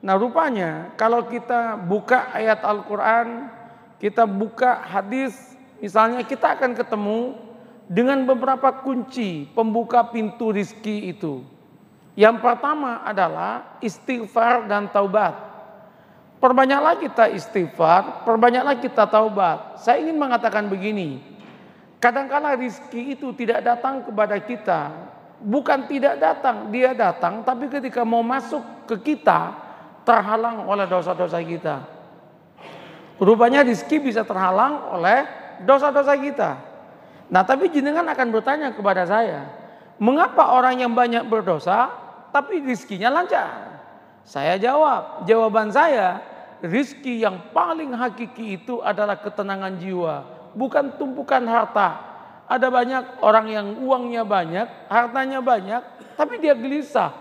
Nah rupanya kalau kita buka ayat Al-Quran, kita buka hadis, misalnya kita akan ketemu dengan beberapa kunci pembuka pintu rizki itu. Yang pertama adalah istighfar dan taubat. Perbanyaklah kita istighfar, perbanyaklah kita taubat. Saya ingin mengatakan begini, kadangkala rizki itu tidak datang kepada kita, bukan tidak datang, dia datang, tapi ketika mau masuk ke kita, terhalang oleh dosa-dosa kita. Rupanya rizki bisa terhalang oleh dosa-dosa kita. Nah tapi jenengan akan bertanya kepada saya, mengapa orang yang banyak berdosa tapi rizkinya lancar? Saya jawab, jawaban saya, rizki yang paling hakiki itu adalah ketenangan jiwa, bukan tumpukan harta. Ada banyak orang yang uangnya banyak, hartanya banyak, tapi dia gelisah,